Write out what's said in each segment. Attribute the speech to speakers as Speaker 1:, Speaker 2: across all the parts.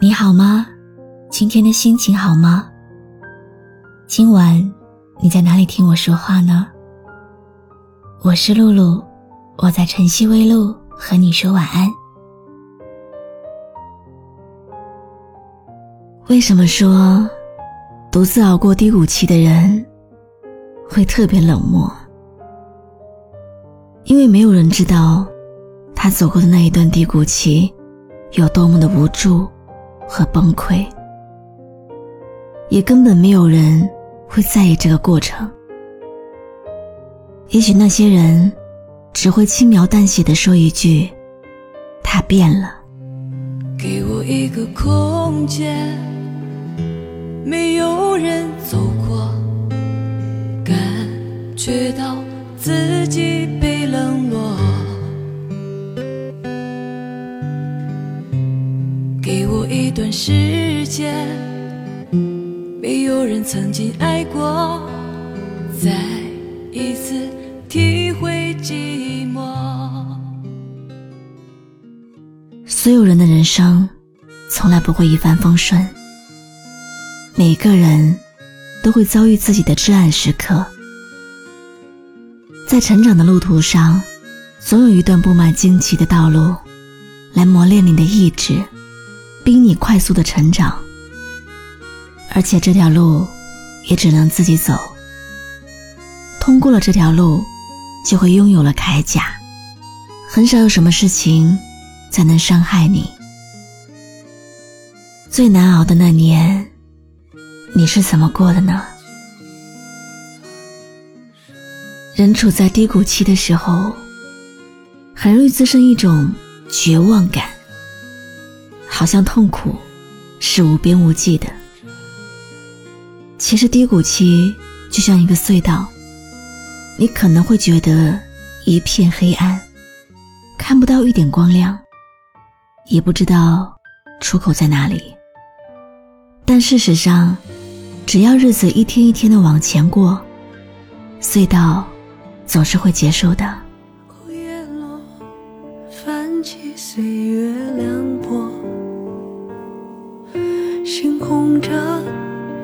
Speaker 1: 你好吗？今天的心情好吗？今晚你在哪里听我说话呢？我是露露，我在晨曦微露和你说晚安。为什么说独自熬过低谷期的人会特别冷漠？因为没有人知道他走过的那一段低谷期有多么的无助和崩溃，也根本没有人会在意这个过程。也许那些人只会轻描淡写的说一句：“他变了。”
Speaker 2: 给我一个空间。没有人走过，感觉到自己被冷给我一段时间，没有人曾经爱过，再一次体会寂寞。
Speaker 1: 所有人的人生，从来不会一帆风顺。每个人都会遭遇自己的至暗时刻，在成长的路途上，总有一段布满荆棘的道路，来磨练你的意志，逼你快速的成长。而且这条路也只能自己走，通过了这条路，就会拥有了铠甲，很少有什么事情才能伤害你。最难熬的那年。你是怎么过的呢？人处在低谷期的时候，很容易滋生一种绝望感，好像痛苦是无边无际的。其实低谷期就像一个隧道，你可能会觉得一片黑暗，看不到一点光亮，也不知道出口在哪里。但事实上，只要日子一天一天的往前过，隧道总是会结束的。
Speaker 2: 星空着，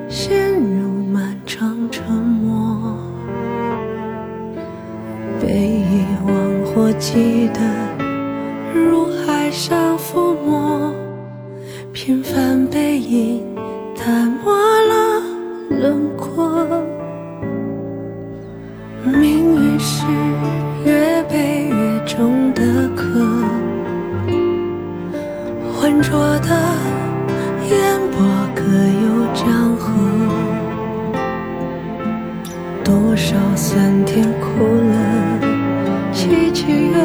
Speaker 2: 陷入漫长沉默。被遗忘或记得，如海上浮沫，平凡背影淡漠了。轮廓，命运是越背越重的壳，浑浊的烟波各有江河，多少酸甜苦乐，起起又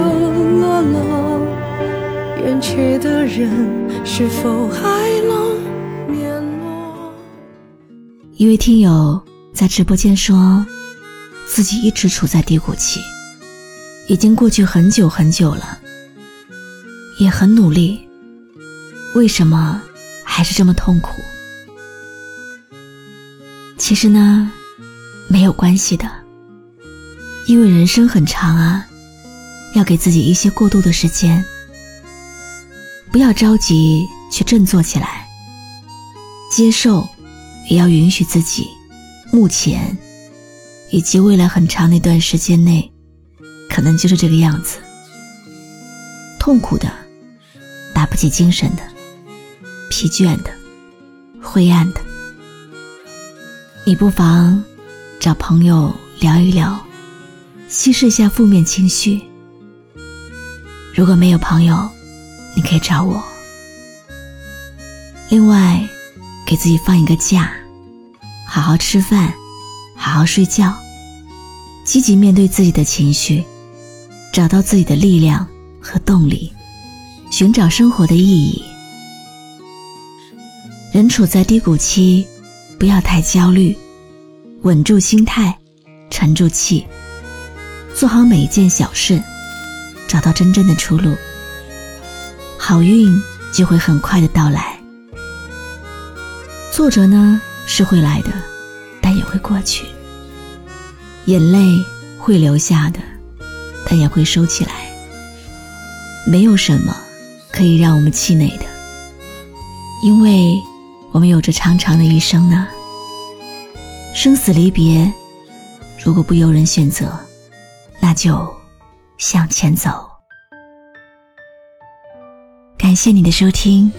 Speaker 2: 落落，远去的人是否还能？
Speaker 1: 一位听友在直播间说，自己一直处在低谷期，已经过去很久很久了，也很努力，为什么还是这么痛苦？其实呢，没有关系的，因为人生很长啊，要给自己一些过渡的时间，不要着急去振作起来，接受。也要允许自己，目前以及未来很长那段时间内，可能就是这个样子。痛苦的，打不起精神的，疲倦的，灰暗的，你不妨找朋友聊一聊，稀释一下负面情绪。如果没有朋友，你可以找我。另外。给自己放一个假，好好吃饭，好好睡觉，积极面对自己的情绪，找到自己的力量和动力，寻找生活的意义。人处在低谷期，不要太焦虑，稳住心态，沉住气，做好每一件小事，找到真正的出路，好运就会很快的到来。挫折呢是会来的，但也会过去；眼泪会流下的，但也会收起来。没有什么可以让我们气馁的，因为我们有着长长的一生呢。生死离别，如果不由人选择，那就向前走。感谢你的收听，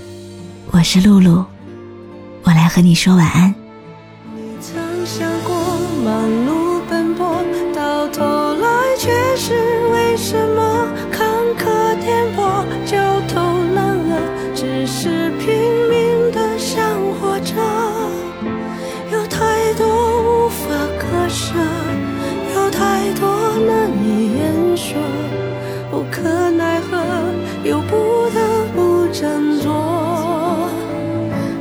Speaker 1: 我是露露，我来和你说晚安。
Speaker 2: 你曾想过忙碌舍，有太多难以言说，无可奈何，又不得不振作。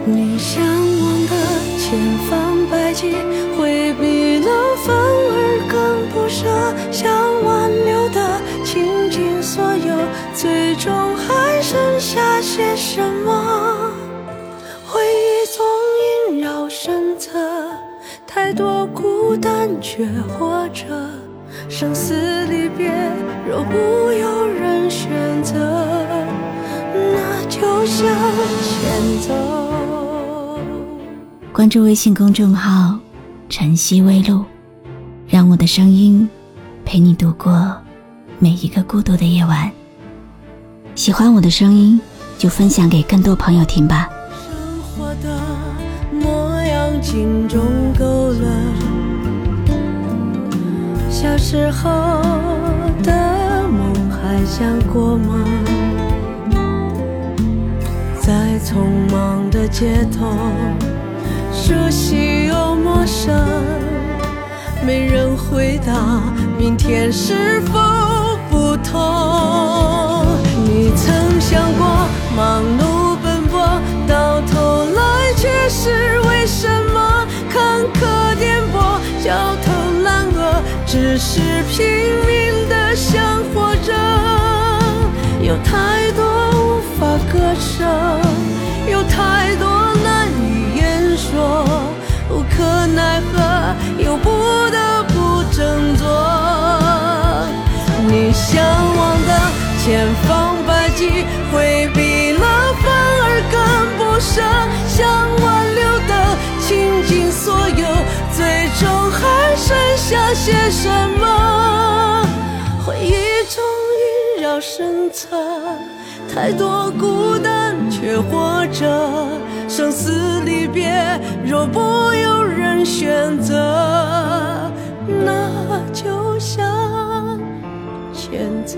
Speaker 2: 你向往的千方百计，回避了反而更不舍，想挽留的倾尽所有，最终还剩下些什么？回忆总萦绕身侧，太多苦孤单却活着，生死离别若不由人选择，那就向前走。
Speaker 1: 关注微信公众号“晨曦微露”，让我的声音陪你度过每一个孤独的夜晚。喜欢我的声音，就分享给更多朋友听吧。
Speaker 2: 生活的模样镜中小时候的梦还想过吗？在匆忙的街头，熟悉又陌生，没人回答明天是否不同。你曾想过忙碌奔波，到头来却是为什？下些什么？回忆中萦绕身侧，太多孤单却活着，生死离别若不由人选择，那就向前走。